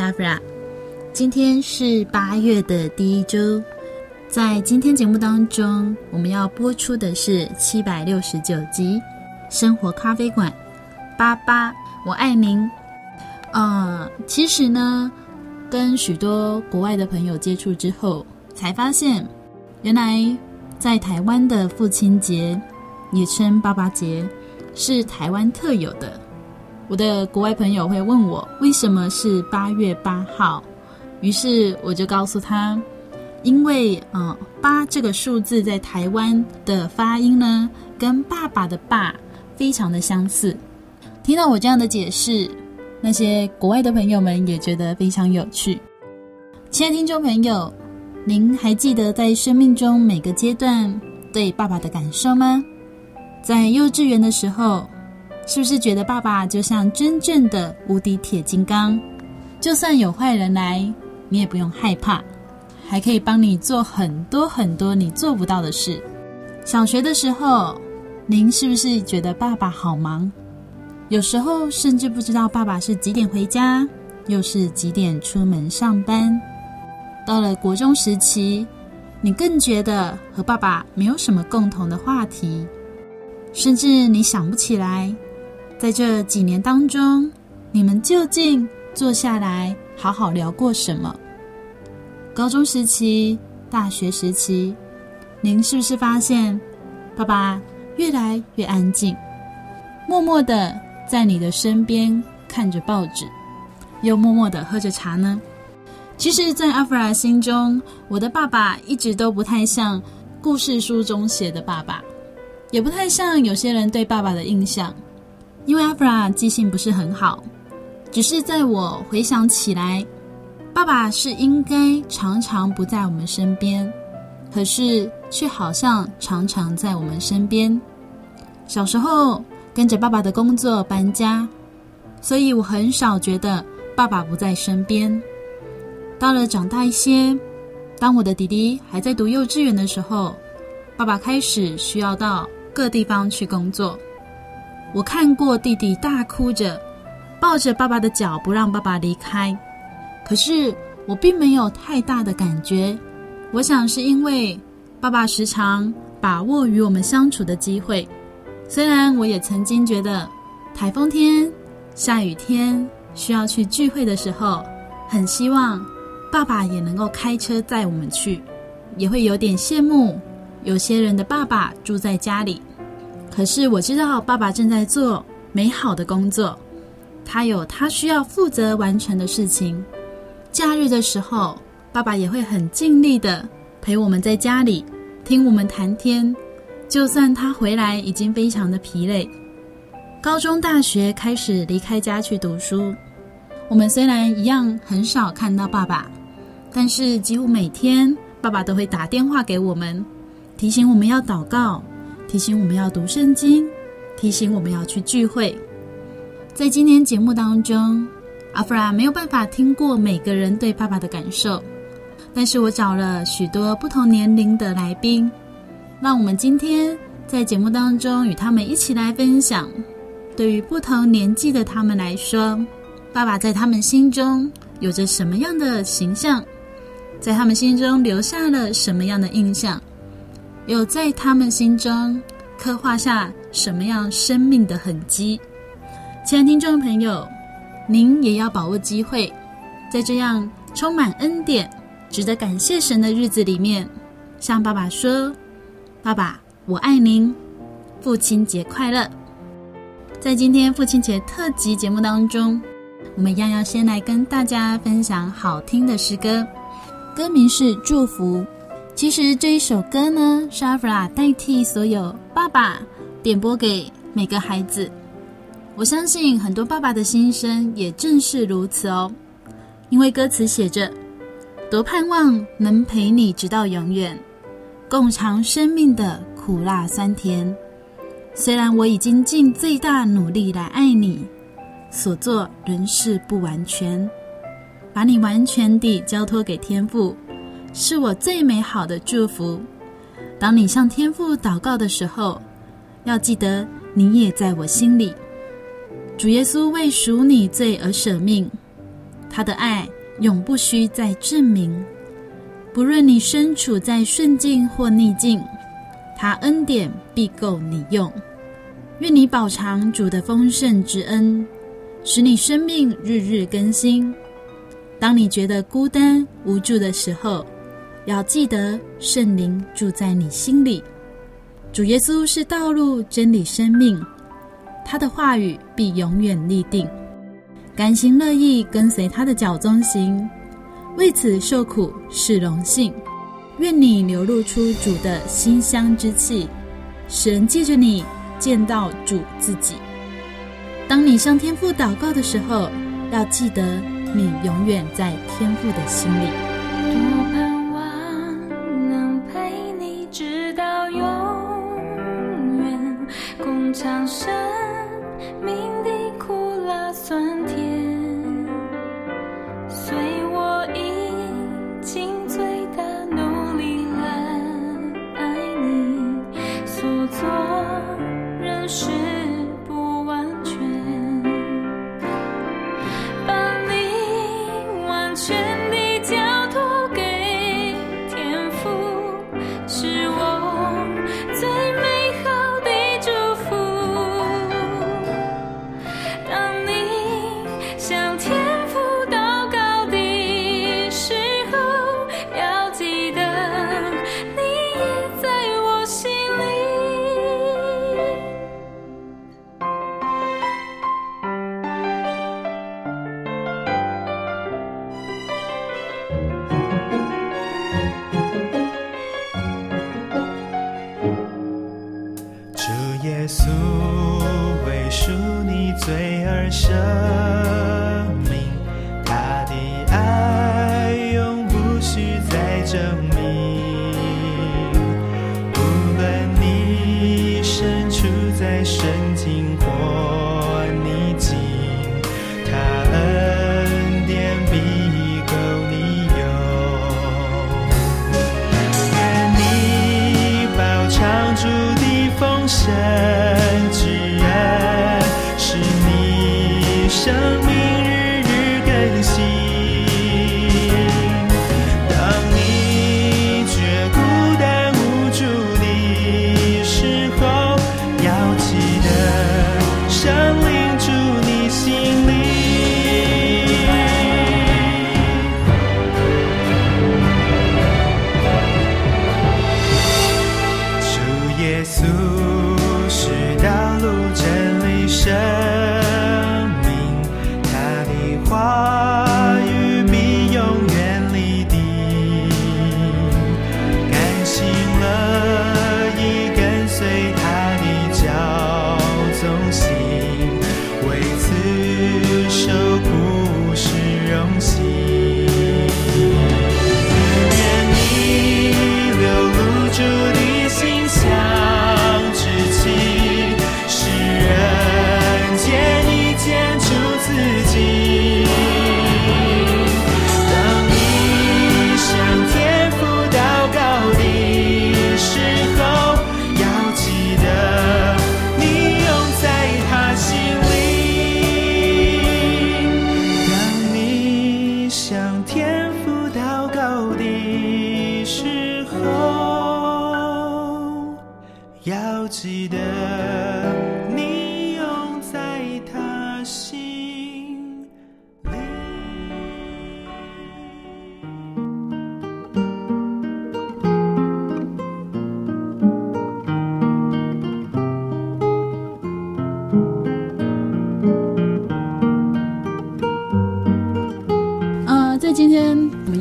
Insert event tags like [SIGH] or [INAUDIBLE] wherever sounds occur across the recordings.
安，我是阿弗拉。今天是八月的第一周，在今天节目当中，我们要播出的是七百六十九集《生活咖啡馆》，八八，我爱您。呃，其实呢，跟许多国外的朋友接触之后，才发现，原来在台湾的父亲节。也称爸爸节，是台湾特有的。我的国外朋友会问我为什么是八月八号，于是我就告诉他，因为嗯，八这个数字在台湾的发音呢，跟爸爸的爸非常的相似。听到我这样的解释，那些国外的朋友们也觉得非常有趣。亲爱的听众朋友，您还记得在生命中每个阶段对爸爸的感受吗？在幼稚园的时候，是不是觉得爸爸就像真正的无敌铁金刚？就算有坏人来，你也不用害怕，还可以帮你做很多很多你做不到的事。小学的时候，您是不是觉得爸爸好忙？有时候甚至不知道爸爸是几点回家，又是几点出门上班。到了国中时期，你更觉得和爸爸没有什么共同的话题。甚至你想不起来，在这几年当中，你们究竟坐下来好好聊过什么？高中时期、大学时期，您是不是发现爸爸越来越安静，默默的在你的身边看着报纸，又默默的喝着茶呢？其实，在阿弗拉心中，我的爸爸一直都不太像故事书中写的爸爸。也不太像有些人对爸爸的印象，因为阿弗拉记性不是很好。只是在我回想起来，爸爸是应该常常不在我们身边，可是却好像常常在我们身边。小时候跟着爸爸的工作搬家，所以我很少觉得爸爸不在身边。到了长大一些，当我的弟弟还在读幼稚园的时候，爸爸开始需要到。各地方去工作，我看过弟弟大哭着抱着爸爸的脚不让爸爸离开，可是我并没有太大的感觉。我想是因为爸爸时常把握与我们相处的机会。虽然我也曾经觉得台风天、下雨天需要去聚会的时候，很希望爸爸也能够开车载我们去，也会有点羡慕。有些人的爸爸住在家里，可是我知道爸爸正在做美好的工作，他有他需要负责完成的事情。假日的时候，爸爸也会很尽力的陪我们在家里听我们谈天，就算他回来已经非常的疲累。高中、大学开始离开家去读书，我们虽然一样很少看到爸爸，但是几乎每天爸爸都会打电话给我们。提醒我们要祷告，提醒我们要读圣经，提醒我们要去聚会。在今天节目当中，阿弗拉没有办法听过每个人对爸爸的感受，但是我找了许多不同年龄的来宾，让我们今天在节目当中与他们一起来分享。对于不同年纪的他们来说，爸爸在他们心中有着什么样的形象？在他们心中留下了什么样的印象？有在他们心中刻画下什么样生命的痕迹？亲爱的听众朋友，您也要把握机会，在这样充满恩典、值得感谢神的日子里面，向爸爸说：“爸爸，我爱您，父亲节快乐！”在今天父亲节特辑节目当中，我们一样要先来跟大家分享好听的诗歌，歌名是《祝福》。其实这一首歌呢，是阿弗拉代替所有爸爸点播给每个孩子。我相信很多爸爸的心声也正是如此哦，因为歌词写着：“多盼望能陪你直到永远，共尝生命的苦辣酸甜。虽然我已经尽最大努力来爱你，所做仍是不完全，把你完全地交托给天父。”是我最美好的祝福。当你向天父祷告的时候，要记得你也在我心里。主耶稣为赎你罪而舍命，他的爱永不需再证明。不论你身处在顺境或逆境，他恩典必够你用。愿你饱尝主的丰盛之恩，使你生命日日更新。当你觉得孤单无助的时候，要记得，圣灵住在你心里。主耶稣是道路、真理、生命，他的话语必永远立定。甘心乐意跟随他的脚踪行，为此受苦是荣幸。愿你流露出主的馨香之气，使人借着你见到主自己。当你向天父祷告的时候，要记得你永远在天父的心里。长生是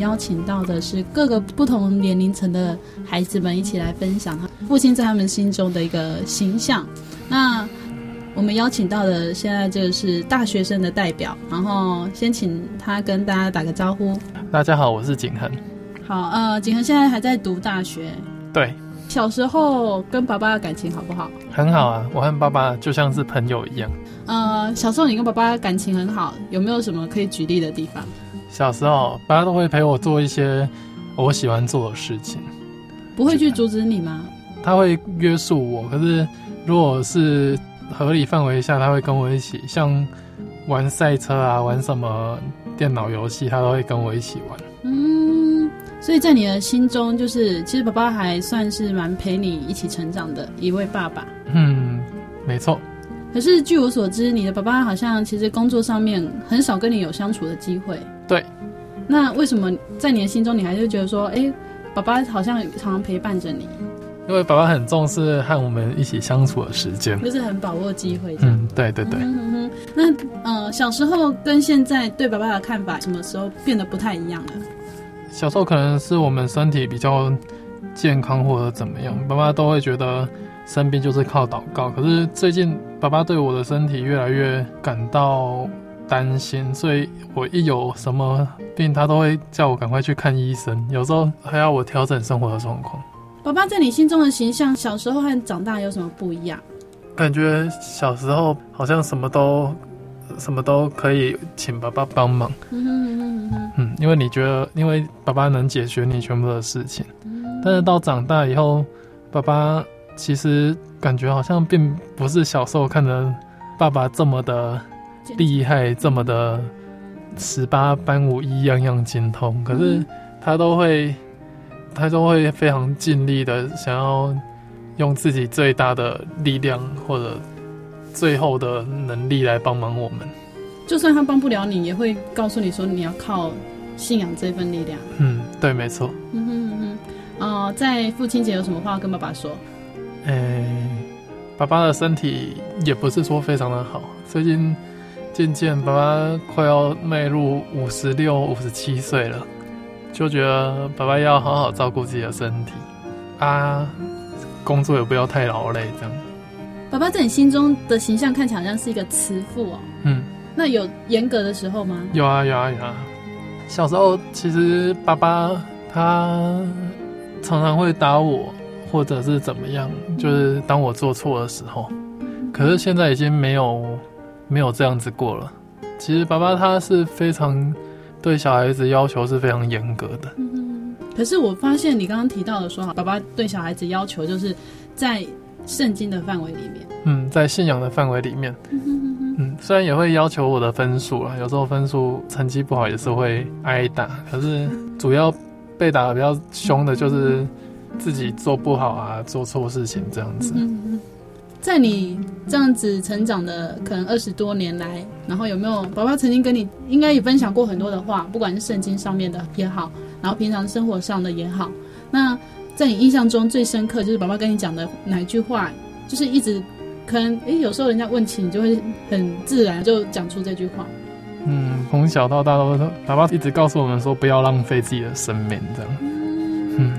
邀请到的是各个不同年龄层的孩子们一起来分享父亲在他们心中的一个形象。那我们邀请到的现在就是大学生的代表，然后先请他跟大家打个招呼。大家好，我是景恒。好，呃，景恒现在还在读大学。对。小时候跟爸爸的感情好不好？很好啊，我和爸爸就像是朋友一样。呃，小时候你跟爸爸感情很好，有没有什么可以举例的地方？小时候，爸爸都会陪我做一些我喜欢做的事情。不会去阻止你吗？他会约束我，可是如果是合理范围下，他会跟我一起，像玩赛车啊，玩什么电脑游戏，他都会跟我一起玩。嗯所以在你的心中，就是其实爸爸还算是蛮陪你一起成长的一位爸爸。嗯，没错。可是据我所知，你的爸爸好像其实工作上面很少跟你有相处的机会。对。那为什么在你的心中，你还是觉得说，哎，爸爸好像常常陪伴着你？因为爸爸很重视和我们一起相处的时间，就是很把握机会。嗯，对对对。那呃，小时候跟现在对爸爸的看法，什么时候变得不太一样了？小时候可能是我们身体比较健康或者怎么样，爸爸都会觉得生病就是靠祷告。可是最近爸爸对我的身体越来越感到担心，所以我一有什么病，他都会叫我赶快去看医生。有时候还要我调整生活的状况。爸爸在你心中的形象，小时候和长大有什么不一样？感觉小时候好像什么都。什么都可以请爸爸帮忙，嗯，因为你觉得，因为爸爸能解决你全部的事情，但是到长大以后，爸爸其实感觉好像并不是小时候看的爸爸这么的厉害，这么的十八般武艺样样精通，可是他都会，他都会非常尽力的想要用自己最大的力量或者。最后的能力来帮忙我们，就算他帮不了你，也会告诉你说你要靠信仰这份力量。嗯，对，没错。嗯哼嗯哼，呃，在父亲节有什么话要跟爸爸说？诶、欸，爸爸的身体也不是说非常的好，最近渐渐爸爸快要迈入五十六、五十七岁了，就觉得爸爸要好好照顾自己的身体啊，工作也不要太劳累，这样。爸爸在你心中的形象看起来好像是一个慈父哦。嗯，那有严格的时候吗？有啊，有啊，有啊。小时候其实爸爸他常常会打我，或者是怎么样，就是当我做错的时候。可是现在已经没有没有这样子过了。其实爸爸他是非常对小孩子要求是非常严格的。嗯，可是我发现你刚刚提到的说，爸爸对小孩子要求就是在。圣经的范围里面，嗯，在信仰的范围里面，嗯，虽然也会要求我的分数啦，有时候分数成绩不好也是会挨打，可是主要被打的比较凶的就是自己做不好啊，做错事情这样子。在你这样子成长的可能二十多年来，然后有没有爸爸曾经跟你应该也分享过很多的话，不管是圣经上面的也好，然后平常生活上的也好，那。在你印象中最深刻，就是爸爸跟你讲的哪一句话？就是一直可能，诶，有时候人家问起，你就会很自然就讲出这句话。嗯，从小到大都，爸爸一直告诉我们说，不要浪费自己的生命，这样。嗯。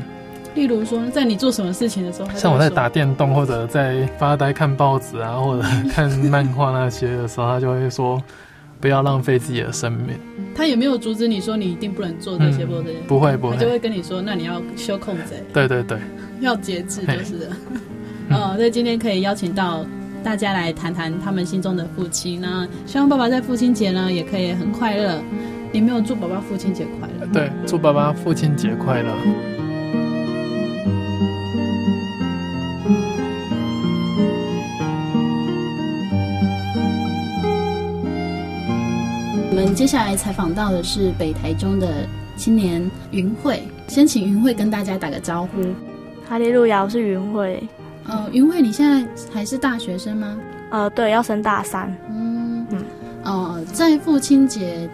嗯，例如说，在你做什么事情的时候，像我在打电动或者在发呆看报纸啊，或者 [LAUGHS] 看漫画那些的时候，他就会说。不要浪费自己的生命。他也没有阻止你说你一定不能做这些，不、嗯、不会不会，他就会跟你说，那你要修控制。对对对，要节制就是。呃，所以今天可以邀请到大家来谈谈他们心中的父亲。那希望爸爸在父亲节呢也可以很快乐。你没有祝爸爸父亲节快乐？对，祝爸爸父亲节快乐。[LAUGHS] 们接下来采访到的是北台中的青年云慧，先请云慧跟大家打个招呼。哈利路亚，我是云慧。呃，云慧，你现在还是大学生吗？呃，对，要升大三。嗯嗯。呃，在父亲节，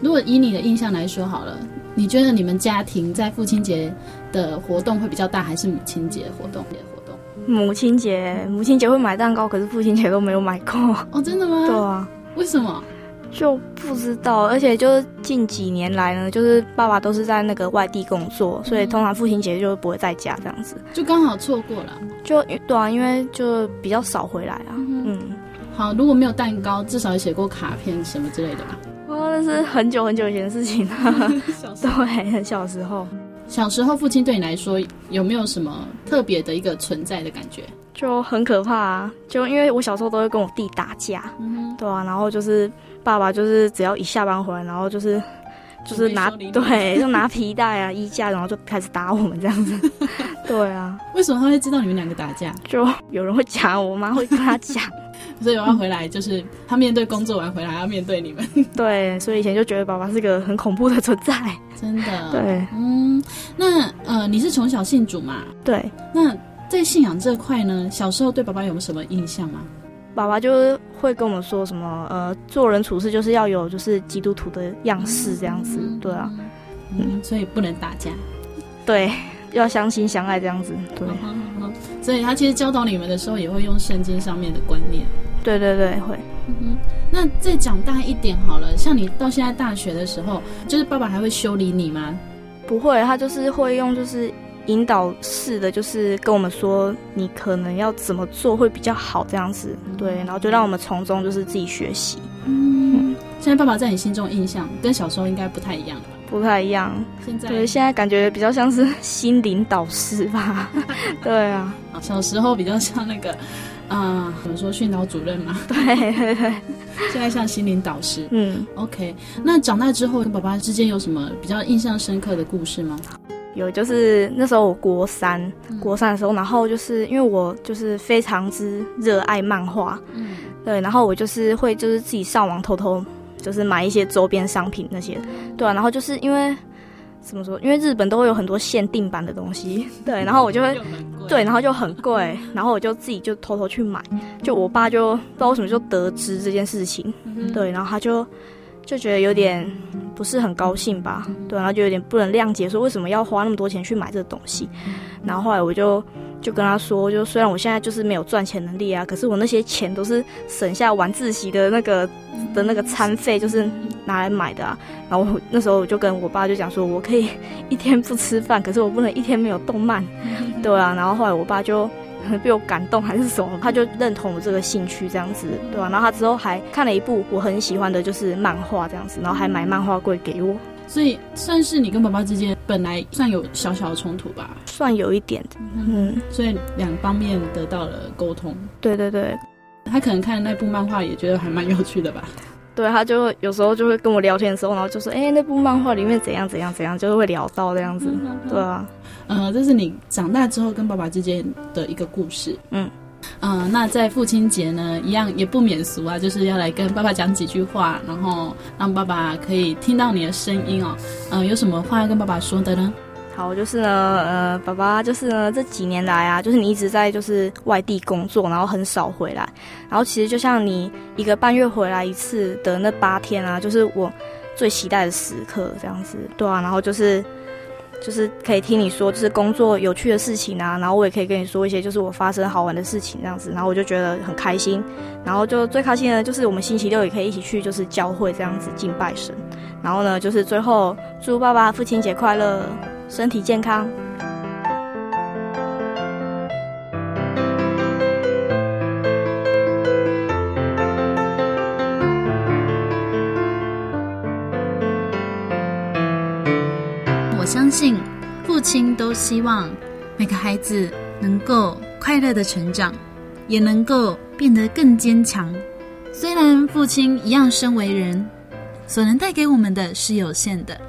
如果以你的印象来说好了，你觉得你们家庭在父亲节的活动会比较大，还是母亲节活动的活动？母亲节，母亲节会买蛋糕，可是父亲节都没有买过。哦，真的吗？对啊。为什么？就不知道，而且就是近几年来呢，就是爸爸都是在那个外地工作，所以通常父亲节就不会在家这样子，就刚好错过了。就对啊，因为就比较少回来啊。嗯，嗯，好，如果没有蛋糕，至少也写过卡片什么之类的吧。哦，那是很久很久以前的事情了。[LAUGHS] 小时候。对，很小时候。小时候，父亲对你来说有没有什么特别的一个存在的感觉？就很可怕啊！就因为我小时候都会跟我弟打架，嗯、对啊，然后就是爸爸就是只要一下班回来，然后就是就是拿对，就拿皮带啊、衣架，然后就开始打我们这样子。[LAUGHS] 对啊，为什么他会知道你们两个打架？就有人会讲，我妈会跟他讲。[LAUGHS] 所以我要回来，就是他面对工作完回来要面对你们。[LAUGHS] 对，所以以前就觉得爸爸是个很恐怖的存在，真的。对，嗯，那呃，你是从小信主嘛？对。那在信仰这块呢，小时候对爸爸有没有什么印象吗？爸爸就会跟我们说什么，呃，做人处事就是要有就是基督徒的样式这样子，嗯、对啊，嗯，所以不能打架，对，[LAUGHS] 要相亲相爱这样子，对。所以他其实教导你们的时候，也会用圣经上面的观念。对对对，会。嗯哼。那再长大一点好了，像你到现在大学的时候，就是爸爸还会修理你吗？不会，他就是会用就是引导式的，就是跟我们说你可能要怎么做会比较好这样子。对，然后就让我们从中就是自己学习。嗯。现在爸爸在你心中印象跟小时候应该不太一样了吧？不太一样。现在对，现在感觉比较像是心灵导师吧？[LAUGHS] 对啊，小时候比较像那个。啊，怎么说训导主任嘛？对 [LAUGHS] 对对，现在像心灵导师。嗯，OK。那长大之后跟爸爸之间有什么比较印象深刻的故事吗？有，就是那时候我国三，国三的时候，然后就是因为我就是非常之热爱漫画，嗯，对，然后我就是会就是自己上网偷偷就是买一些周边商品那些，对啊，然后就是因为。怎么说？因为日本都会有很多限定版的东西，对，然后我就会，对，然后就很贵，然后我就自己就偷偷去买，就我爸就不知道为什么就得知这件事情，对，然后他就就觉得有点不是很高兴吧，对，然后就有点不能谅解，说为什么要花那么多钱去买这个东西，然后后来我就就跟他说，就虽然我现在就是没有赚钱能力啊，可是我那些钱都是省下晚自习的那个的那个餐费，就是。拿来买的啊，然后那时候我就跟我爸就讲说，我可以一天不吃饭，可是我不能一天没有动漫，对啊，然后后来我爸就 [LAUGHS] 被我感动还是什么，他就认同我这个兴趣这样子，对啊，然后他之后还看了一部我很喜欢的就是漫画这样子，然后还买漫画柜给我，所以算是你跟爸爸之间本来算有小小的冲突吧，算有一点的，嗯，所以两方面得到了沟通，对对对，他可能看那部漫画也觉得还蛮有趣的吧。对，他就会有时候就会跟我聊天的时候，然后就说：“哎，那部漫画里面怎样怎样怎样，就是会聊到这样子。嗯”对啊，呃，这是你长大之后跟爸爸之间的一个故事。嗯，呃，那在父亲节呢，一样也不免俗啊，就是要来跟爸爸讲几句话，然后让爸爸可以听到你的声音哦。嗯、呃，有什么话要跟爸爸说的呢？好，就是呢，呃，爸爸就是呢，这几年来啊，就是你一直在就是外地工作，然后很少回来，然后其实就像你一个半月回来一次的那八天啊，就是我最期待的时刻，这样子，对啊，然后就是就是可以听你说就是工作有趣的事情啊，然后我也可以跟你说一些就是我发生好玩的事情这样子，然后我就觉得很开心，然后就最开心的就是我们星期六也可以一起去就是教会这样子敬拜神，然后呢，就是最后祝爸爸父亲节快乐。身体健康。我相信，父亲都希望每个孩子能够快乐的成长，也能够变得更坚强。虽然父亲一样身为人，所能带给我们的是有限的。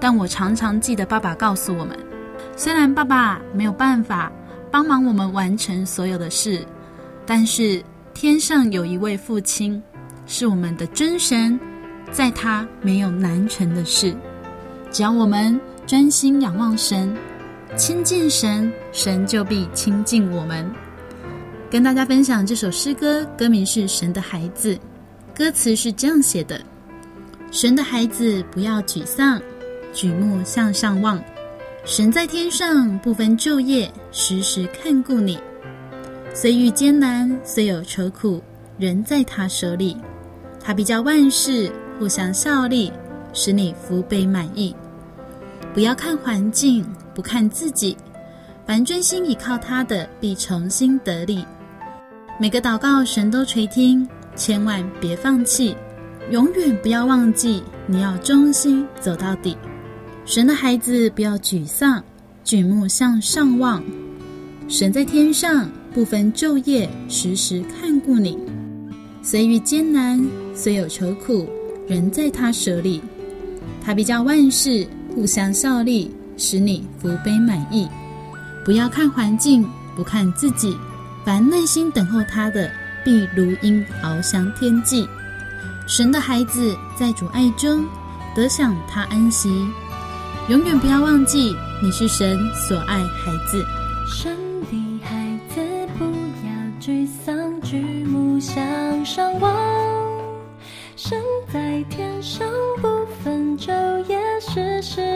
但我常常记得爸爸告诉我们，虽然爸爸没有办法帮忙我们完成所有的事，但是天上有一位父亲是我们的真神，在他没有难成的事。只要我们专心仰望神，亲近神，神就必亲近我们。跟大家分享这首诗歌，歌名是《神的孩子》，歌词是这样写的：神的孩子，不要沮丧。举目向上望，神在天上不分昼夜，时时看顾你。虽遇艰难，虽有愁苦，仍在他手里。他必叫万事互相效力，使你福杯满溢。不要看环境，不看自己，凡专心倚靠他的，必重新得力。每个祷告，神都垂听，千万别放弃，永远不要忘记，你要忠心走到底。神的孩子，不要沮丧，举目向上望。神在天上，不分昼夜，时时看顾你。虽遇艰难，虽有愁苦，仍在他手里。他必叫万事互相效力，使你福杯满溢。不要看环境，不看自己。凡耐心等候他的，必如鹰翱翔天际。神的孩子在主爱中得享他安息，永远不要忘记你是神所爱孩子。神的孩子不要沮丧，举目向上望。神在天上不分昼夜，时时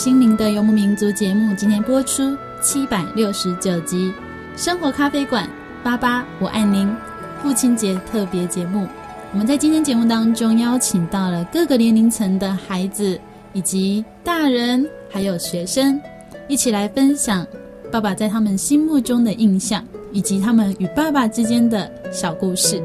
心灵的游牧民族节目，今天播出七百六十九集《生活咖啡馆》，爸爸我爱您，父亲节特别节目。我们在今天节目当中邀请到了各个年龄层的孩子，以及大人，还有学生，一起来分享爸爸在他们心目中的印象，以及他们与爸爸之间的小故事。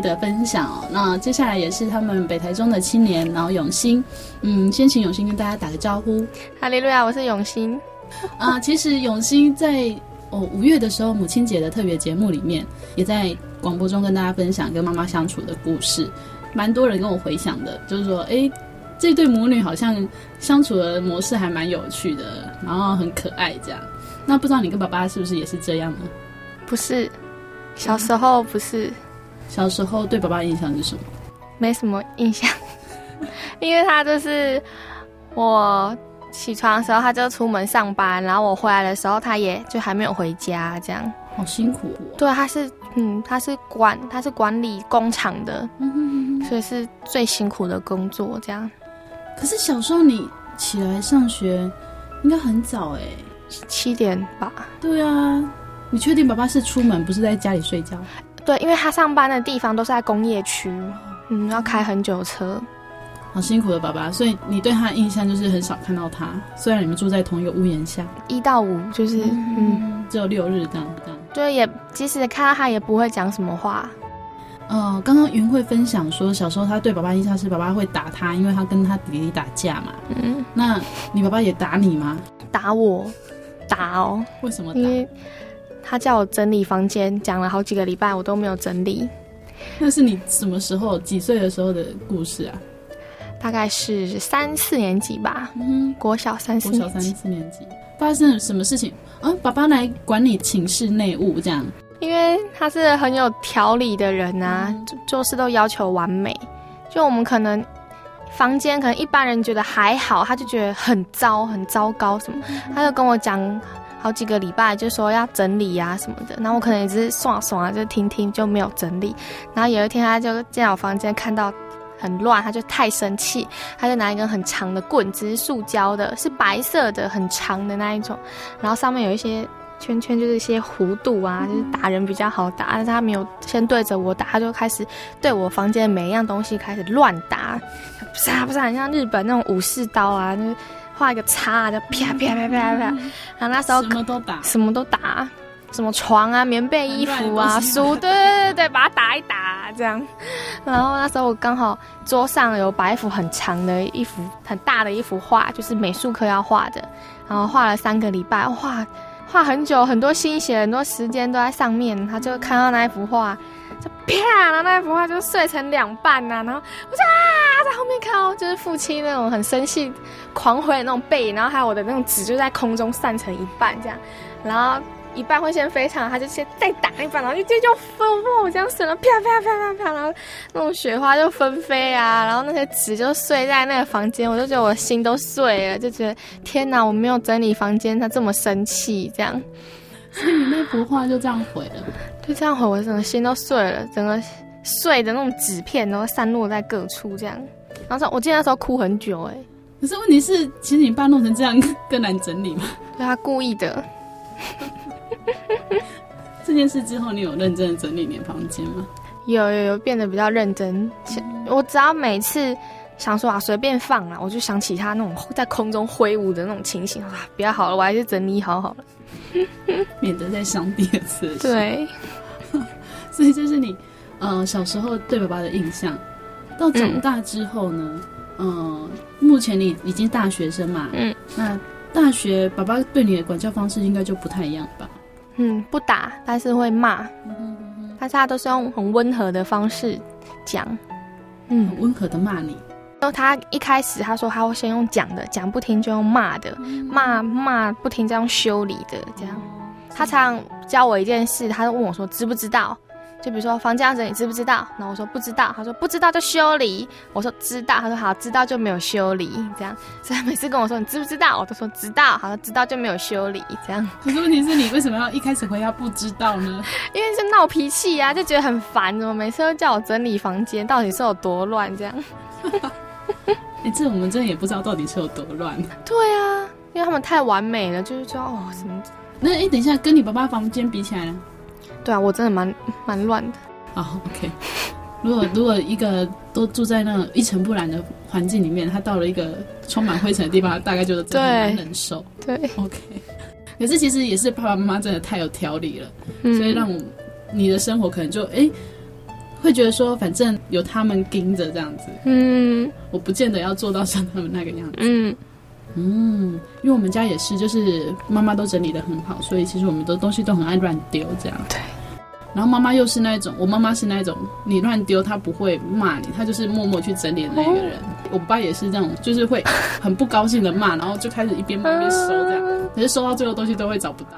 的分享哦，那接下来也是他们北台中的青年，然后永兴，嗯，先请永兴跟大家打个招呼。哈利路亚，我是永兴。啊，其实永兴在哦五月的时候母亲节的特别节目里面，也在广播中跟大家分享跟妈妈相处的故事，蛮多人跟我回想的，就是说，哎，这对母女好像相处的模式还蛮有趣的，然后很可爱这样。那不知道你跟爸爸是不是也是这样呢？不是，小时候不是。小时候对爸爸的印象是什么？没什么印象，[LAUGHS] 因为他就是我起床的时候他就出门上班，然后我回来的时候他也就还没有回家，这样。好辛苦哦。对，他是嗯，他是管他是管理工厂的，嗯哼嗯哼，所以是最辛苦的工作这样。可是小时候你起来上学应该很早哎，七点吧？对啊，你确定爸爸是出门不是在家里睡觉？对，因为他上班的地方都是在工业区，嗯，要开很久车，好辛苦的爸爸。所以你对他的印象就是很少看到他，虽然你们住在同一个屋檐下，一到五就是嗯，嗯，只有六日这样这样。对，也即使看到他也不会讲什么话。呃，刚刚云慧分享说，小时候他对爸爸印象是爸爸会打他，因为他跟他弟弟打架嘛。嗯，那你爸爸也打你吗？打我，打哦。为什么打？他叫我整理房间，讲了好几个礼拜，我都没有整理。那是你什么时候、几岁的时候的故事啊？大概是三四年级吧。嗯，国小三四年级。国小三四年级发生了什么事情？啊，爸爸来管理寝室内务这样。因为他是很有条理的人啊，嗯、做事都要求完美。就我们可能房间，可能一般人觉得还好，他就觉得很糟、很糟糕什么，他就跟我讲。好几个礼拜就说要整理呀、啊、什么的，然后我可能也只是爽爽啊，就听听就没有整理。然后有一天他就进我房间看到很乱，他就太生气，他就拿一根很长的棍子，是塑胶的，是白色的，很长的那一种，然后上面有一些圈圈，就是一些弧度啊，就是打人比较好打。但是他没有先对着我打，他就开始对我房间每一样东西开始乱打，不是啊不是，很像日本那种武士刀啊，就是。画一个叉，就啪啪啪啪啪，然后那时候什么都打，什么都打，什么床啊、棉被、衣服啊、书，对对对对，把它打一打这样。然后那时候我刚好桌上有摆一幅很长的一幅很大的一幅画，就是美术课要画的，然后画了三个礼拜，画画很久，很多心血，很多时间都在上面。他就看到那一幅画，就啪，然后那幅画就碎成两半呐、然后我就啊。在后面看哦就是父亲那种很生气、狂挥的那种背影，然后还有我的那种纸就在空中散成一半这样，然后一半会先飞上，他就先再打一半，然后就就就飞我这样顺了，啪啪啪啪啪，然后那种雪花就纷飞啊，然后那些纸就碎在那个房间，我就觉得我的心都碎了，就觉得天哪，我没有整理房间，他这么生气这样，所以你那幅画就这样毁了，就这样吼，我整个心都碎了，整个。碎的那种纸片，然后散落在各处，这样。然后我记得那时候哭很久，哎。可是问题是，其实你爸弄成这样 [LAUGHS] 更难整理嘛？对，他故意的。[LAUGHS] 这件事之后，你有认真的整理你的房间吗？有有有，变得比较认真。我只要每次想说啊，随便放啊，我就想起他那种在空中挥舞的那种情形啊，比较好了，我还是整理好好了，[LAUGHS] 免得再伤第二次。对。[LAUGHS] 所以这是你。呃，小时候对爸爸的印象，到长大之后呢，嗯、呃，目前你已经大学生嘛，嗯，那大学爸爸对你的管教方式应该就不太一样吧？嗯，不打，但是会骂，但是他都是用很温和的方式讲，嗯，很温和的骂你。然后他一开始他说他会先用讲的，讲不听就用骂的，骂骂不听就用修理的，这样。他常教我一件事，他就问我说知不知道？就比如说房间这，你知不知道？然后我说不知道，他说不知道就修理。我说知道，他说好，知道就没有修理。这样，所以他每次跟我说你知不知道，我都说知道。好像知道就没有修理。这样。可是问题是你为什么要一开始回答不知道呢？[LAUGHS] 因为是闹脾气呀、啊，就觉得很烦，怎么每次都叫我整理房间，到底是有多乱？这样。[LAUGHS] 哎、欸，这我们真的也不知道到底是有多乱。对啊，因为他们太完美了，就是说哦什么。那哎、欸，等一下，跟你爸爸房间比起来呢？对啊，我真的蛮蛮乱的。好、oh，OK。如果如果一个都住在那种一尘不染的环境里面，他到了一个充满灰尘的地方，大概就是真的很难忍受。对，OK。可是其实也是爸爸妈妈真的太有条理了，嗯、所以让我你的生活可能就哎会觉得说，反正有他们盯着这样子，嗯，我不见得要做到像他们那个样子，嗯。嗯，因为我们家也是，就是妈妈都整理的很好，所以其实我们的东西都很爱乱丢这样。对。然后妈妈又是那种，我妈妈是那种，你乱丢她不会骂你，她就是默默去整理的那个人。哦、我爸也是这种，就是会很不高兴的骂，然后就开始一边骂一边收这样，[LAUGHS] 可是收到最后东西都会找不到。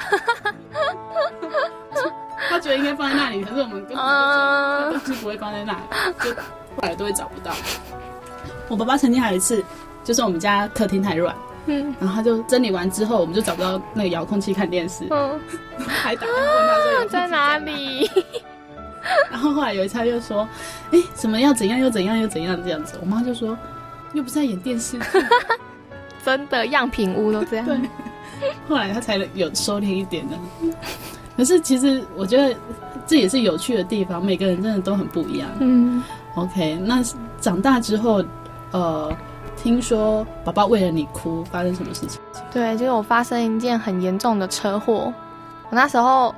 他觉得应该放在那里，可是我们根本就东西不会放在那里，就后来都会找不到。我爸爸曾经还有一次。就是我们家客厅太乱，嗯，然后他就整理完之后，我们就找不到那个遥控器看电视，嗯，还打电话问他说 [LAUGHS] 在哪里。[LAUGHS] 然后后来有一次他就说，哎，怎么要怎样又怎样又怎样这样子，我妈就说，又不是在演电视，[LAUGHS] 真的样品屋都这样。对，后来他才有收敛一点的。可是其实我觉得这也是有趣的地方，每个人真的都很不一样。嗯，OK，那长大之后，呃。听说爸爸为了你哭，发生什么事情？对，就是我发生一件很严重的车祸。我那时候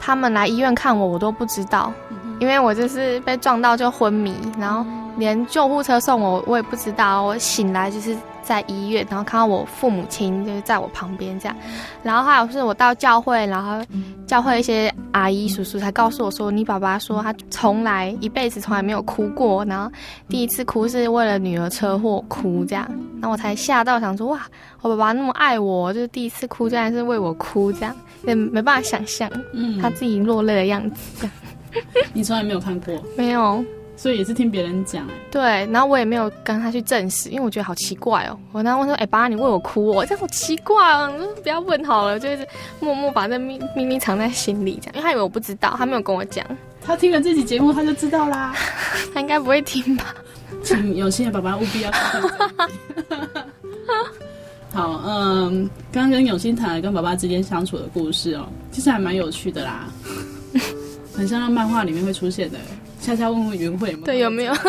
他们来医院看我，我都不知道，因为我就是被撞到就昏迷，然后连救护车送我，我也不知道。我醒来就是。在医院，然后看到我父母亲就是在我旁边这样，然后还有是我到教会，然后教会一些阿姨叔叔才告诉我说，你爸爸说他从来一辈子从来没有哭过，然后第一次哭是为了女儿车祸哭这样，然后我才吓到想说哇，我爸爸那么爱我，就是第一次哭竟然是为我哭这样，也没办法想象，嗯，他自己落泪的样子。你从来没有看过？没有。所以也是听别人讲，对，然后我也没有跟他去证实，因为我觉得好奇怪哦。我然后问说：“哎、欸，爸，你为我哭哦？这样好奇怪哦，你不要问好了。”就是默默把这秘秘密藏在心里，这样，因为他以为我不知道，他没有跟我讲。他听了这期节目，他就知道啦。他应该不会听吧？请有心的爸爸务必要。好，嗯，刚刚跟永新谈了跟爸爸之间相处的故事哦，其实还蛮有趣的啦，很像那漫画里面会出现的。悄悄问问云慧有没有？对，有没有？[LAUGHS]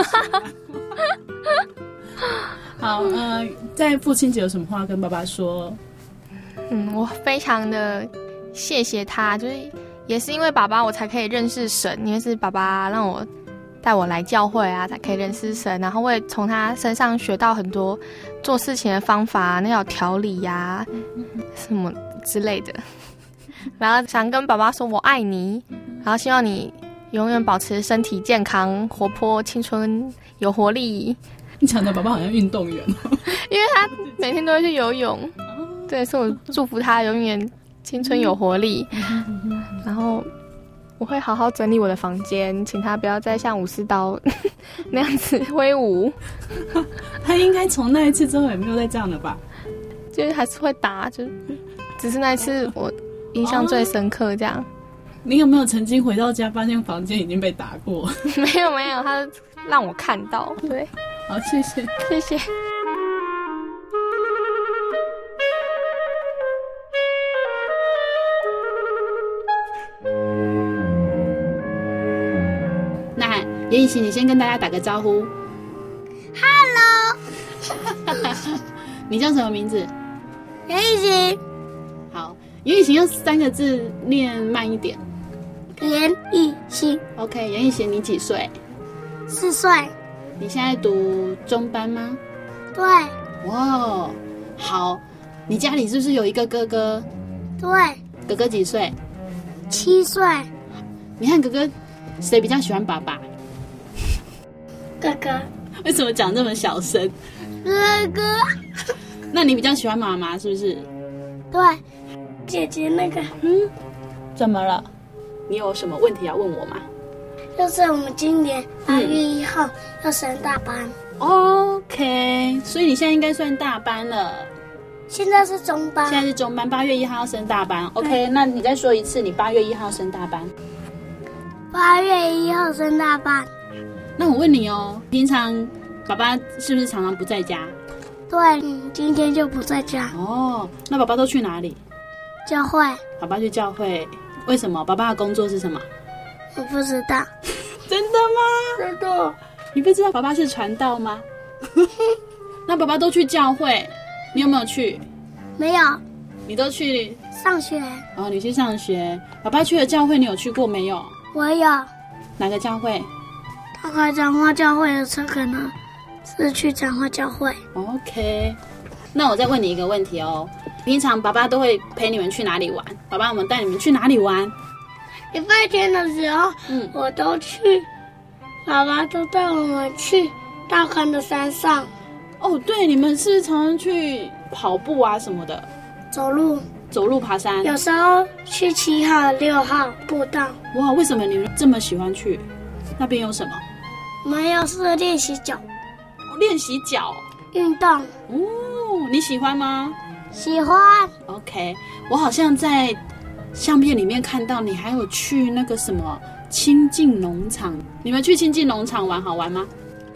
好，呃，在父亲节有什么话跟爸爸说？嗯，我非常的谢谢他，就是也是因为爸爸我才可以认识神，因为是爸爸让我带我来教会啊，才可以认识神，然后我也从他身上学到很多做事情的方法，那种条理呀、啊，[LAUGHS] 什么之类的。然后想跟爸爸说我爱你，然后希望你。永远保持身体健康、活泼、青春、有活力。你讲的宝宝好像运动员哦，因为他每天都会去游泳。对，所以我祝福他永远青春有活力。然后我会好好整理我的房间，请他不要再像武士刀 [LAUGHS] 那样子挥舞。他应该从那一次之后也没有再这样了吧？就是还是会打，就只是那一次我印象最深刻。这样，你有没有曾经回到家发现房间已经被打过？[LAUGHS] 没有没有，他让我看到。对，好，谢谢，谢谢。那严以晴，你先跟大家打个招呼。Hello，[LAUGHS] 你叫什么名字？严以晴。好，严以晴用三个字念慢一点。严艺兴。OK，严以晴，你几岁？四岁。你现在读中班吗？对。哇，好，你家里是不是有一个哥哥？对。哥哥几岁？七岁。你看哥哥，谁比较喜欢爸爸？哥哥。为什么讲这么小声？哥哥。那你比较喜欢妈妈是不是？对。姐姐那个，嗯，怎么了？你有什么问题要问我吗？就是我们今年八月一号要升大班。嗯。OK，所以你现在应该算大班了。现在是中班。现在是中班，八月一号要升大班。OK，那你再说一次，你八月一号升大班。八月一号升大班。那我问你哦，平常爸爸是不是常常不在家？对，嗯，今天就不在家。哦，那爸爸都去哪里？教会。爸爸去教会，为什么？爸爸的工作是什么？我不知道。[LAUGHS] 真的吗？真的。你不知道爸爸是传道吗？[LAUGHS] 那爸爸都去教会，你有没有去？没有。你都去上学。哦，你去上学。爸爸去了教会，你有去过没有？我有。哪个教会？大概彰化教会的车，可能是去彰化教会。OK。那我再问你一个问题哦，平常爸爸都会陪你们去哪里玩？爸爸，我们带你们去哪里玩？礼拜天的时候，嗯，我都去。爸爸都带我们去大坑的山上。哦，对，你们是常常去跑步啊什么的？走路，走路爬山。有时候去七号、六号步道。哇，为什么你们这么喜欢去？那边有什么？我们要，是练习脚。练习脚。运动。哦，你喜欢吗？喜欢。OK，我好像在相片里面看到你还有去那个什么清境农场。你们去清境农场玩好玩吗？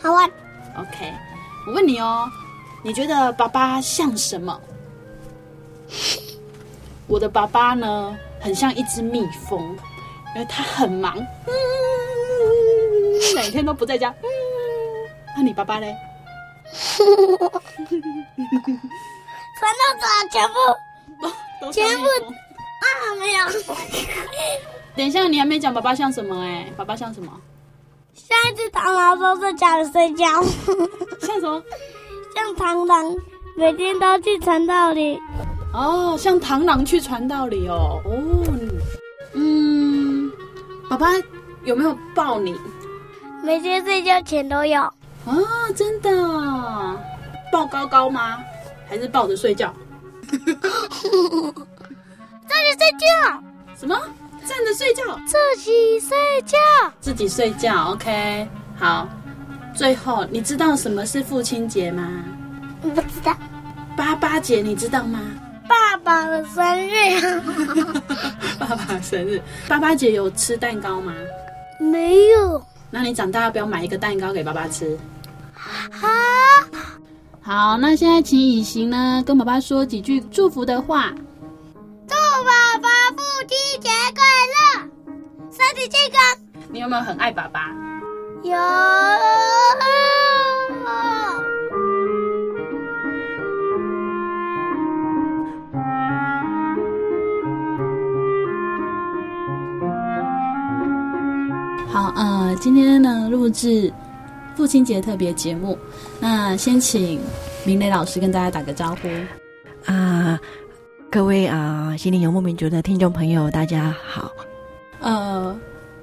好玩。OK，我问你哦，你觉得爸爸像什么？[LAUGHS] 我的爸爸呢，很像一只蜜蜂，因为他很忙，嗯，每天都不在家。嗯，那你爸爸嘞？[LAUGHS] 全都走，全部 [LAUGHS] 全部啊，没有。[LAUGHS] 等一下，你还没讲爸爸像什么？哎，爸爸像什么？像一只螳螂，都在家里睡觉。[LAUGHS] 像什么？像螳螂，每天都去传道里。哦，像螳螂去传道里哦。哦，嗯，爸爸有没有抱你？每天睡觉前都有。啊，真的？抱高高吗？还是抱着睡觉？[LAUGHS] 站着睡觉。什么？站着睡觉？自己睡觉。自己睡觉。OK，好。最后，你知道什么是父亲节吗？我不知道。爸爸节你知道吗？爸爸的生日。[LAUGHS] 爸爸生日。爸爸节有吃蛋糕吗？没有。那你长大要不要买一个蛋糕给爸爸吃？好。好，那现在请以行呢跟爸爸说几句祝福的话。祝爸爸父亲节快乐，身体健康。你有没有很爱爸爸？有。好，呃，今天呢录制父亲节特别节目，那先请明磊老师跟大家打个招呼。啊、呃，各位啊，心灵游牧民族的听众朋友，大家好。呃，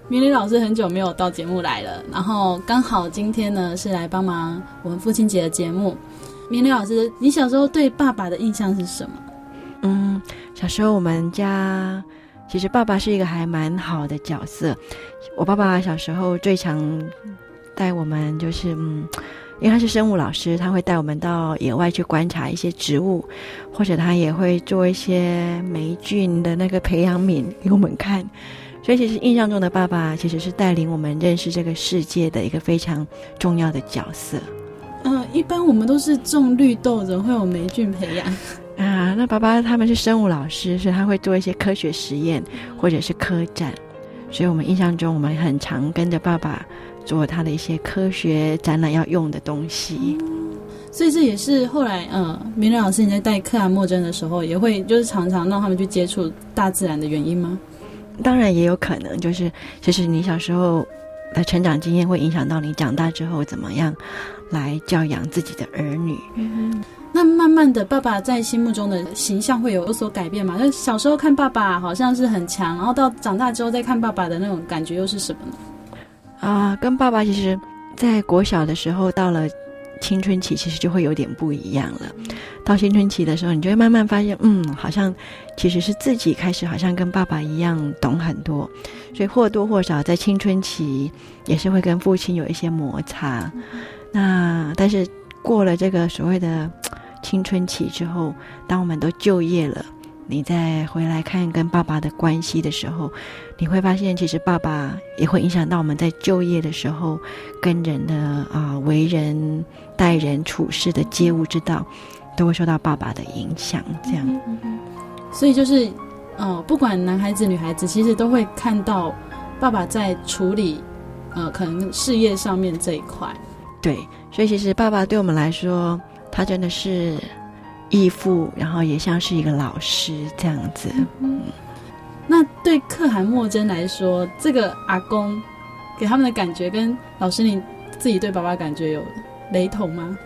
明磊老师很久没有到节目来了，然后刚好今天呢是来帮忙我们父亲节的节目。明磊老师，你小时候对爸爸的印象是什么？嗯，小时候我们家其实爸爸是一个还蛮好的角色。我爸爸小时候最常带我们就是嗯。因为他是生物老师，他会带我们到野外去观察一些植物，或者他也会做一些霉菌的那个培养皿给我们看。所以，其实印象中的爸爸其实是带领我们认识这个世界的一个非常重要的角色。嗯、呃，一般我们都是种绿豆，怎么会有霉菌培养啊？那爸爸他们是生物老师，所以他会做一些科学实验或者是科展。所以我们印象中，我们很常跟着爸爸。做他的一些科学展览要用的东西，嗯，所以这也是后来，嗯，明仁老师你在带克兰莫真的时候，也会就是常常让他们去接触大自然的原因吗？当然也有可能，就是其实你小时候的成长经验会影响到你长大之后怎么样来教养自己的儿女。嗯，那慢慢的，爸爸在心目中的形象会有有所改变吗？那小时候看爸爸好像是很强，然后到长大之后再看爸爸的那种感觉又是什么呢？啊，跟爸爸其实，在国小的时候，到了青春期，其实就会有点不一样了。到青春期的时候，你就会慢慢发现，嗯，好像其实是自己开始，好像跟爸爸一样懂很多，所以或多或少在青春期也是会跟父亲有一些摩擦。那但是过了这个所谓的青春期之后，当我们都就业了。你再回来看跟爸爸的关系的时候，你会发现，其实爸爸也会影响到我们在就业的时候跟人的啊、呃、为人待人处事的接物之道，都会受到爸爸的影响。这样，嗯嗯嗯、所以就是，呃，不管男孩子女孩子，其实都会看到爸爸在处理，呃，可能事业上面这一块。对，所以其实爸爸对我们来说，他真的是。义父，然后也像是一个老师这样子。嗯，那对可汗莫真来说，这个阿公给他们的感觉跟老师你自己对爸爸感觉有雷同吗？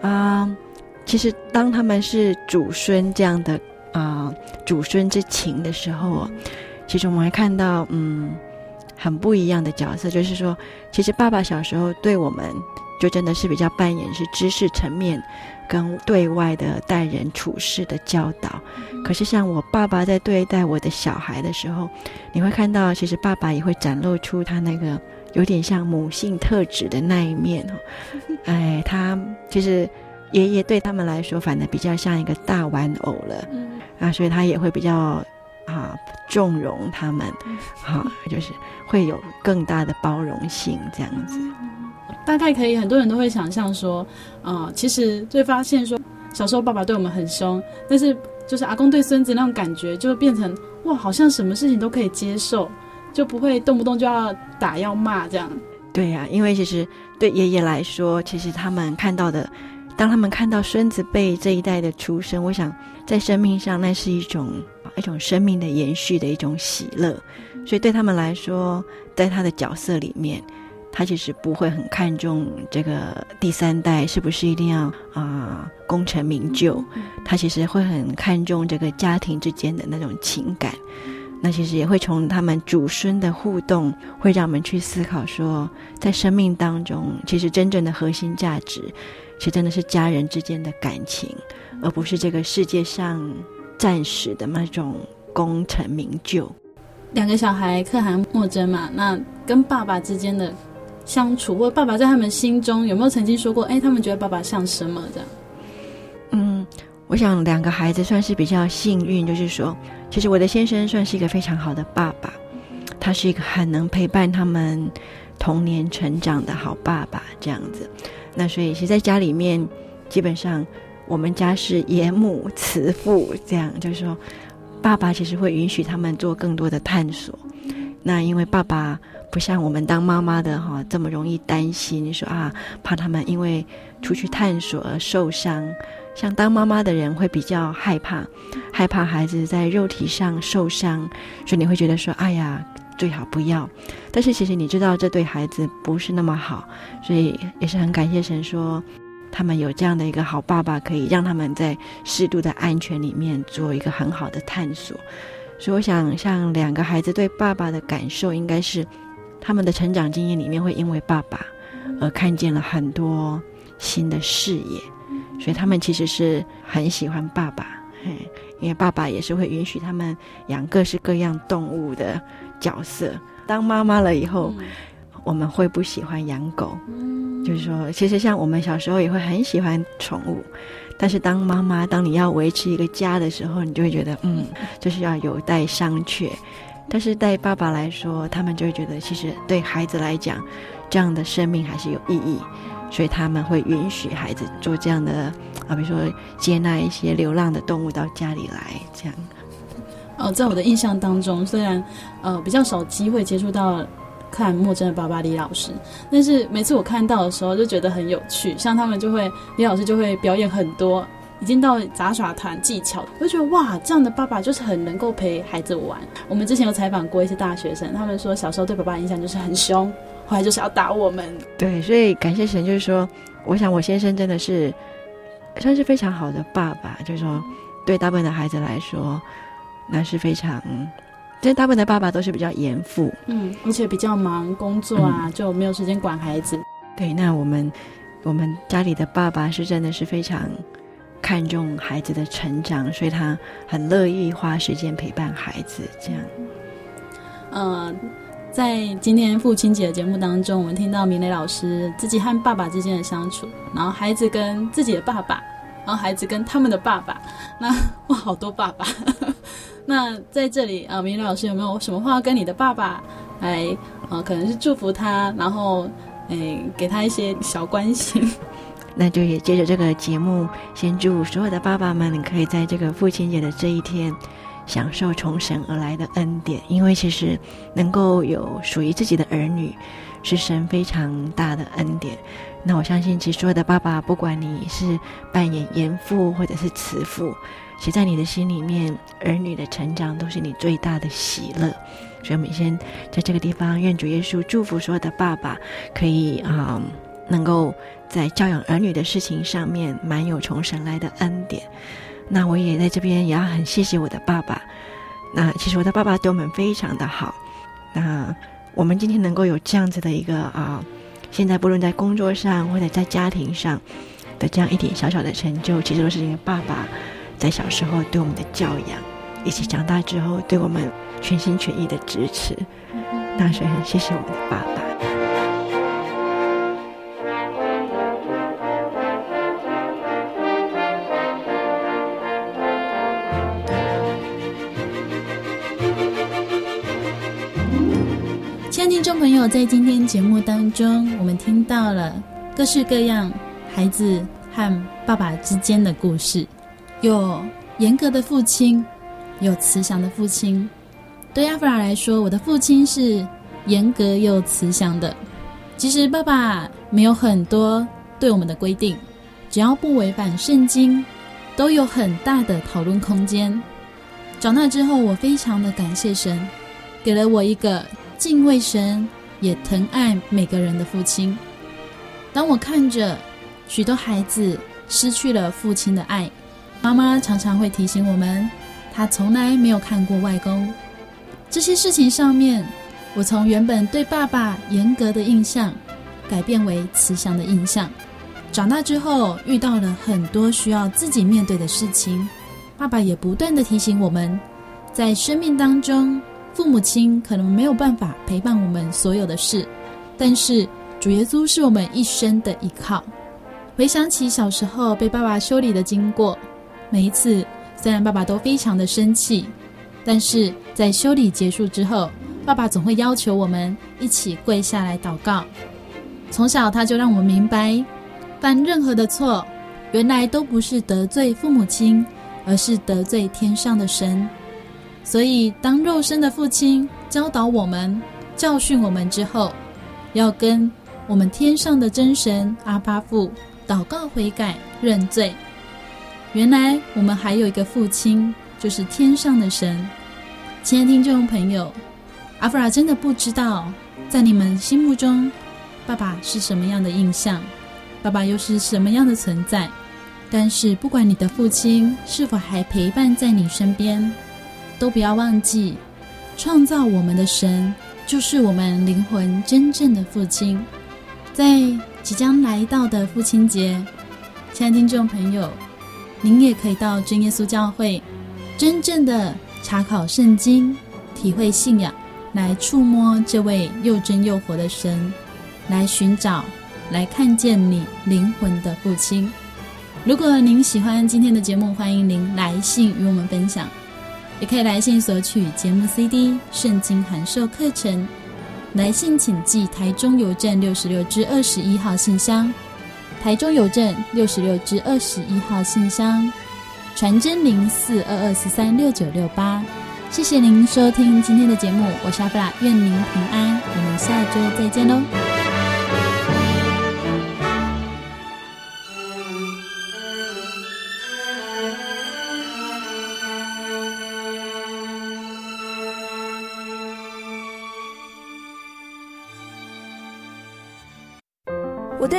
啊、呃，其实当他们是祖孙这样的啊、呃、祖孙之情的时候，其实我们会看到嗯很不一样的角色，就是说，其实爸爸小时候对我们就真的是比较扮演是知识层面。跟对外的待人处事的教导，可是像我爸爸在对待我的小孩的时候，你会看到，其实爸爸也会展露出他那个有点像母性特质的那一面哦。[LAUGHS] 哎，他其实爷爷对他们来说，反而比较像一个大玩偶了啊，所以他也会比较啊纵容他们，好，就是会有更大的包容性这样子。大概可以，很多人都会想象说，啊、呃，其实就会发现说，小时候爸爸对我们很凶，但是就是阿公对孙子那种感觉，就会变成哇，好像什么事情都可以接受，就不会动不动就要打要骂这样。对呀、啊，因为其实对爷爷来说，其实他们看到的，当他们看到孙子辈这一代的出生，我想在生命上那是一种一种生命的延续的一种喜乐，所以对他们来说，在他的角色里面。他其实不会很看重这个第三代是不是一定要啊、呃、功成名就，他其实会很看重这个家庭之间的那种情感。那其实也会从他们祖孙的互动，会让我们去思考说，在生命当中，其实真正的核心价值，其实真的是家人之间的感情，而不是这个世界上暂时的那种功成名就。两个小孩可汗莫真嘛，那跟爸爸之间的。相处，或爸爸在他们心中有没有曾经说过？哎，他们觉得爸爸像什么这样？嗯，我想两个孩子算是比较幸运，就是说，其实我的先生算是一个非常好的爸爸，他是一个很能陪伴他们童年成长的好爸爸这样子。那所以，其实在家里面，基本上我们家是严母慈父这样，就是说，爸爸其实会允许他们做更多的探索。那因为爸爸。不像我们当妈妈的哈这么容易担心，说啊，怕他们因为出去探索而受伤。像当妈妈的人会比较害怕，害怕孩子在肉体上受伤，所以你会觉得说，哎呀，最好不要。但是其实你知道这对孩子不是那么好，所以也是很感谢神说，他们有这样的一个好爸爸，可以让他们在适度的安全里面做一个很好的探索。所以我想，像两个孩子对爸爸的感受，应该是。他们的成长经验里面会因为爸爸而看见了很多新的视野，所以他们其实是很喜欢爸爸，嘿，因为爸爸也是会允许他们养各式各样动物的角色。当妈妈了以后，我们会不喜欢养狗，就是说，其实像我们小时候也会很喜欢宠物。但是当妈妈，当你要维持一个家的时候，你就会觉得，嗯，就是要有待商榷。但是对爸爸来说，他们就会觉得，其实对孩子来讲，这样的生命还是有意义，所以他们会允许孩子做这样的啊，比如说接纳一些流浪的动物到家里来，这样。哦，在我的印象当中，虽然呃比较少机会接触到。看莫真的爸爸李老师，但是每次我看到的时候就觉得很有趣，像他们就会李老师就会表演很多，已经到杂耍团技巧，我就觉得哇，这样的爸爸就是很能够陪孩子玩。我们之前有采访过一些大学生，他们说小时候对爸爸的印象就是很凶，后来就是要打我们。对，所以感谢神，就是说，我想我先生真的是算是非常好的爸爸，就是说对大部分的孩子来说，那是非常。这大部分的爸爸都是比较严父，嗯，而且比较忙工作啊，嗯、就没有时间管孩子。对，那我们我们家里的爸爸是真的是非常看重孩子的成长，所以他很乐意花时间陪伴孩子。这样，呃，在今天父亲节的节目当中，我们听到明磊老师自己和爸爸之间的相处，然后孩子跟自己的爸爸，然后孩子跟他们的爸爸，那哇，好多爸爸。那在这里啊，明老师有没有什么话跟你的爸爸来啊？可能是祝福他，然后诶，给他一些小关心。[LAUGHS] 那就也借着这个节目，先祝所有的爸爸们可以在这个父亲节的这一天，享受从神而来的恩典。因为其实能够有属于自己的儿女，是神非常大的恩典。那我相信，其实所有的爸爸，不管你是扮演严父或者是慈父。其实在你的心里面，儿女的成长都是你最大的喜乐。所以，我们先在这个地方，愿主耶稣祝福所有的爸爸，可以啊、能够在教养儿女的事情上面，满有从神来的恩典。那我也在这边也要很谢谢我的爸爸。那其实我的爸爸对我们非常的好。那我们今天能够有这样子的一个啊，现在不论在工作上或者在家庭上的这样一点小小的成就，其实都是因为爸爸。在小时候对我们的教养，以及长大之后对我们全心全意的支持，那所以很谢谢我们的爸爸。亲爱的听众朋友，在今天节目当中，我们听到了各式各样孩子和爸爸之间的故事。有严格的父亲，有慈祥的父亲。对阿弗拉来说，我的父亲是严格又慈祥的。其实爸爸没有很多对我们的规定，只要不违反圣经，都有很大的讨论空间。长大之后，我非常的感谢神，给了我一个敬畏神也疼爱每个人的父亲。当我看着许多孩子失去了父亲的爱，妈妈常常会提醒我们，她从来没有看过外公。这些事情上面，我从原本对爸爸严格的印象，改变为慈祥的印象。长大之后，遇到了很多需要自己面对的事情，爸爸也不断的提醒我们，在生命当中，父母亲可能没有办法陪伴我们所有的事，但是主耶稣是我们一生的依靠。回想起小时候被爸爸修理的经过。每一次，虽然爸爸都非常的生气，但是在修理结束之后，爸爸总会要求我们一起跪下来祷告。从小他就让我们明白，犯任何的错，原来都不是得罪父母亲，而是得罪天上的神。所以，当肉身的父亲教导我们、教训我们之后，要跟我们天上的真神阿巴父祷告悔改、认罪。原来我们还有一个父亲，就是天上的神。亲爱的听众朋友，阿弗拉真的不知道，在你们心目中，爸爸是什么样的印象，爸爸又是什么样的存在。但是，不管你的父亲是否还陪伴在你身边，都不要忘记，创造我们的神就是我们灵魂真正的父亲。在即将来到的父亲节，亲爱的听众朋友，您也可以到真耶稣教会，真正的查考圣经，体会信仰，来触摸这位又真又活的神，来寻找，来看见你灵魂的父亲。如果您喜欢今天的节目，欢迎您来信与我们分享，也可以来信索取节目 CD、圣经函授课程。来信请寄台中邮政六十六支二十一号信箱，台中邮政六十六至二十一号信箱，传真零四二二四三六九六八。谢谢您收听今天的节目，我是阿布拉，愿您平安，我们下周再见喽。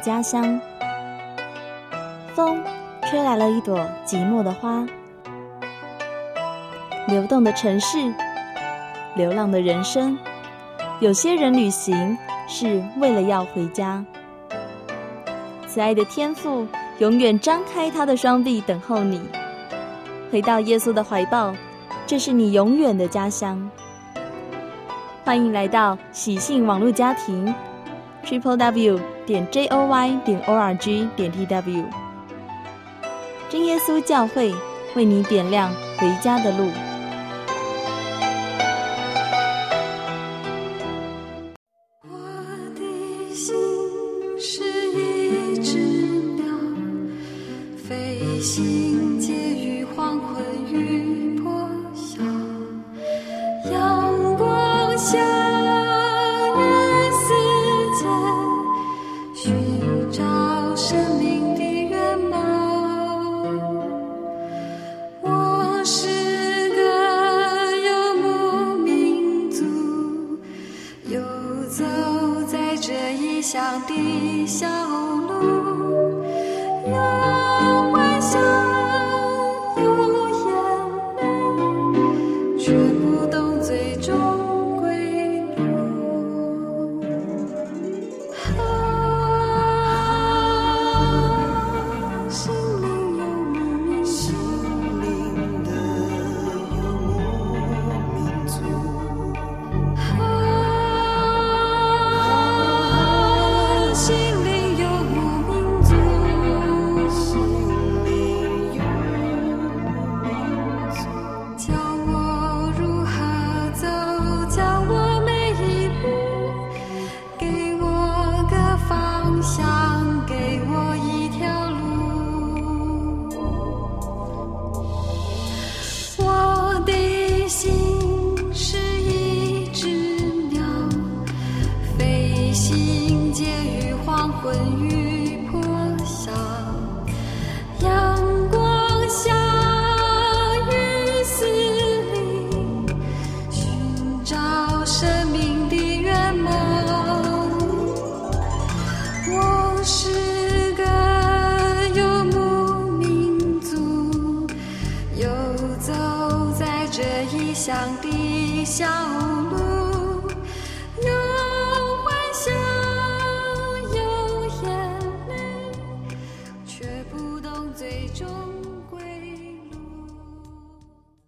家乡，风吹来了一朵寂寞的花。流动的城市，流浪的人生。有些人旅行是为了要回家。慈爱的天父永远张开他的双臂等候你，回到耶稣的怀抱。这是你永远的家乡。欢迎来到喜信网络家庭。Triple W 点 J O Y 点 O R G 点 T W，真耶稣教会为你点亮回家的路。却